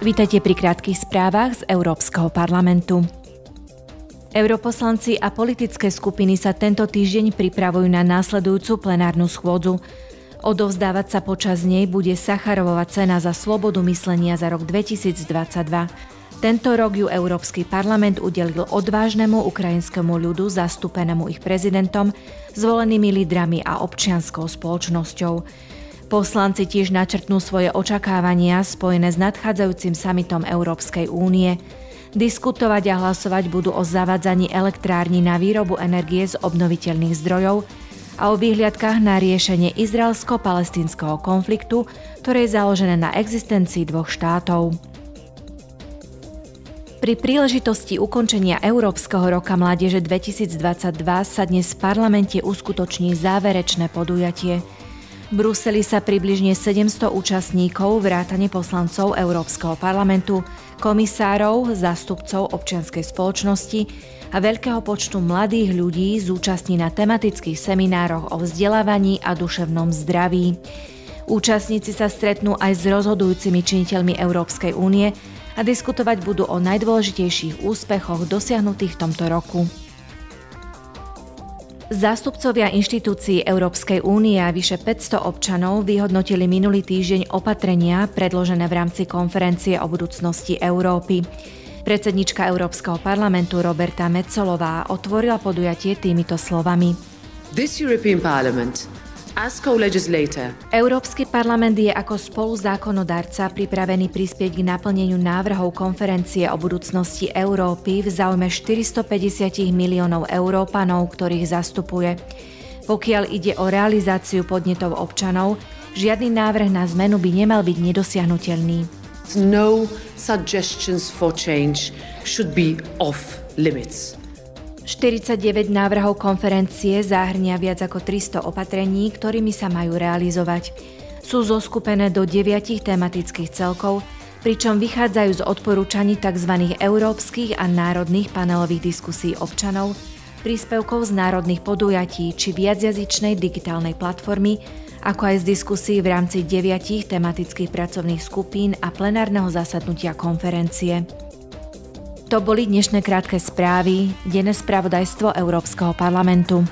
Vítajte pri krátkých správach z Európskeho parlamentu. Europoslanci a politické skupiny sa tento týždeň pripravujú na následujúcu plenárnu schôdzu. Odovzdávať sa počas nej bude Sacharovova cena za slobodu myslenia za rok 2022. Tento rok ju Európsky parlament udelil odvážnemu ukrajinskému ľudu zastúpenému ich prezidentom, zvolenými lídrami a občianskou spoločnosťou. Poslanci tiež načrtnú svoje očakávania spojené s nadchádzajúcim samitom Európskej únie. Diskutovať a hlasovať budú o zavadzaní elektrární na výrobu energie z obnoviteľných zdrojov a o výhliadkách na riešenie izraelsko-palestinského konfliktu, ktoré je založené na existencii dvoch štátov. Pri príležitosti ukončenia Európskeho roka mládeže 2022 sa dnes v parlamente uskutoční záverečné podujatie – Bruseli sa približne 700 účastníkov, vrátane poslancov Európskeho parlamentu, komisárov, zástupcov občianskej spoločnosti a veľkého počtu mladých ľudí zúčastní na tematických seminároch o vzdelávaní a duševnom zdraví. Účastníci sa stretnú aj s rozhodujúcimi činiteľmi Európskej únie a diskutovať budú o najdôležitejších úspechoch dosiahnutých v tomto roku. Zástupcovia inštitúcií Európskej únie a vyše 500 občanov vyhodnotili minulý týždeň opatrenia predložené v rámci konferencie o budúcnosti Európy. Predsednička Európskeho parlamentu Roberta Metzolová otvorila podujatie týmito slovami. This European Parliament Európsky parlament je ako spoluzákonodárca pripravený prispieť k naplneniu návrhov konferencie o budúcnosti Európy v záujme 450 miliónov Európanov, ktorých zastupuje. Pokiaľ ide o realizáciu podnetov občanov, žiadny návrh na zmenu by nemal byť nedosiahnutelný. No suggestions for change should be off limits. 49 návrhov konferencie zahrnia viac ako 300 opatrení, ktorými sa majú realizovať. Sú zoskupené do deviatich tematických celkov, pričom vychádzajú z odporúčaní tzv. európskych a národných panelových diskusí občanov, príspevkov z národných podujatí či viacjazyčnej digitálnej platformy, ako aj z diskusí v rámci deviatich tematických pracovných skupín a plenárneho zasadnutia konferencie. To boli dnešné krátke správy, denné spravodajstvo Európskeho parlamentu.